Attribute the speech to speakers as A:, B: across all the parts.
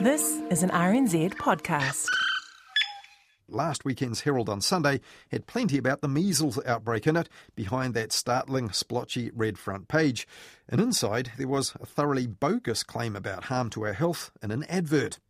A: This is an RNZ podcast.
B: Last weekend's Herald on Sunday had plenty about the measles outbreak in it behind that startling, splotchy red front page. And inside, there was a thoroughly bogus claim about harm to our health in an advert.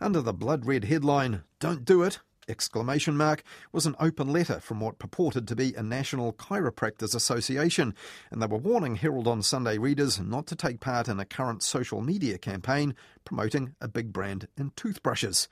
B: Under the blood red headline, Don't Do It, exclamation mark was an open letter from what purported to be a National Chiropractors Association, and they were warning Herald on Sunday readers not to take part in a current social media campaign promoting a big brand in toothbrushes.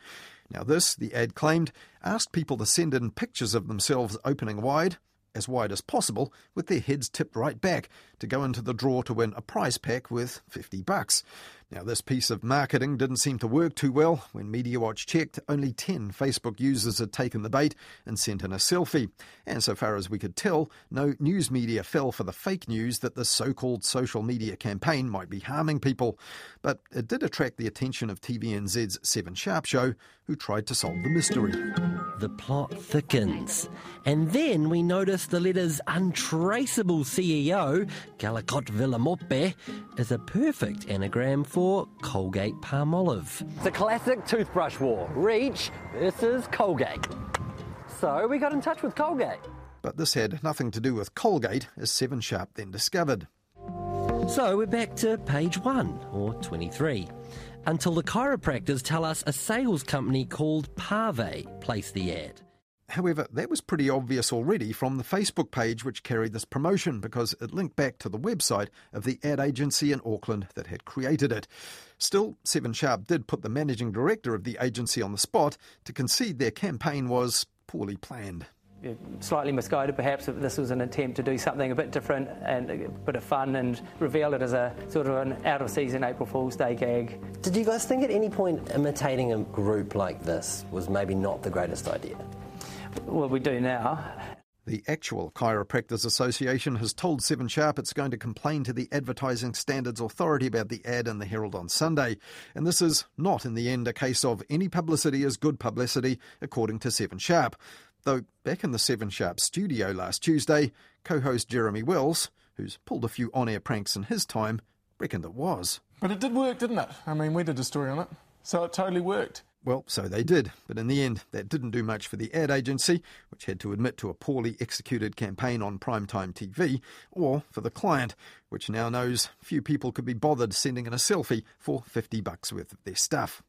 B: Now, this, the ad claimed, asked people to send in pictures of themselves opening wide, as wide as possible, with their heads tipped right back to go into the draw to win a prize pack worth 50 bucks. Now, this piece of marketing didn't seem to work too well. When MediaWatch checked, only 10 Facebook users had taken the bait and sent in a selfie. And so far as we could tell, no news media fell for the fake news that the so called social media campaign might be harming people. But it did attract the attention of TVNZ's 7 Sharp show, who tried to solve the mystery.
C: The plot thickens. And then we notice the letter's untraceable CEO, Galakot Villamope, is a perfect anagram for Colgate Palmolive.
D: It's a classic toothbrush war Reach versus Colgate. So we got in touch with Colgate.
B: But this had nothing to do with Colgate, as Seven Sharp then discovered.
C: So we're back to page one, or 23. Until the chiropractors tell us a sales company called Parve placed the ad.
B: However, that was pretty obvious already from the Facebook page which carried this promotion because it linked back to the website of the ad agency in Auckland that had created it. Still, Seven Sharp did put the managing director of the agency on the spot to concede their campaign was poorly planned.
D: Slightly misguided, perhaps, if this was an attempt to do something a bit different and a bit of fun and reveal it as a sort of an out of season April Fool's Day gag.
C: Did you guys think at any point imitating a group like this was maybe not the greatest idea?
D: Well, we do now.
B: The actual Chiropractors Association has told Seven Sharp it's going to complain to the Advertising Standards Authority about the ad in the Herald on Sunday. And this is not, in the end, a case of any publicity is good publicity, according to Seven Sharp. Though back in the Seven Sharp studio last Tuesday, co host Jeremy Wells, who's pulled a few on air pranks in his time, reckoned it was.
E: But it did work, didn't it? I mean, we did a story on it, so it totally worked.
B: Well, so they did, but in the end, that didn't do much for the ad agency, which had to admit to a poorly executed campaign on primetime TV, or for the client, which now knows few people could be bothered sending in a selfie for 50 bucks worth of their stuff.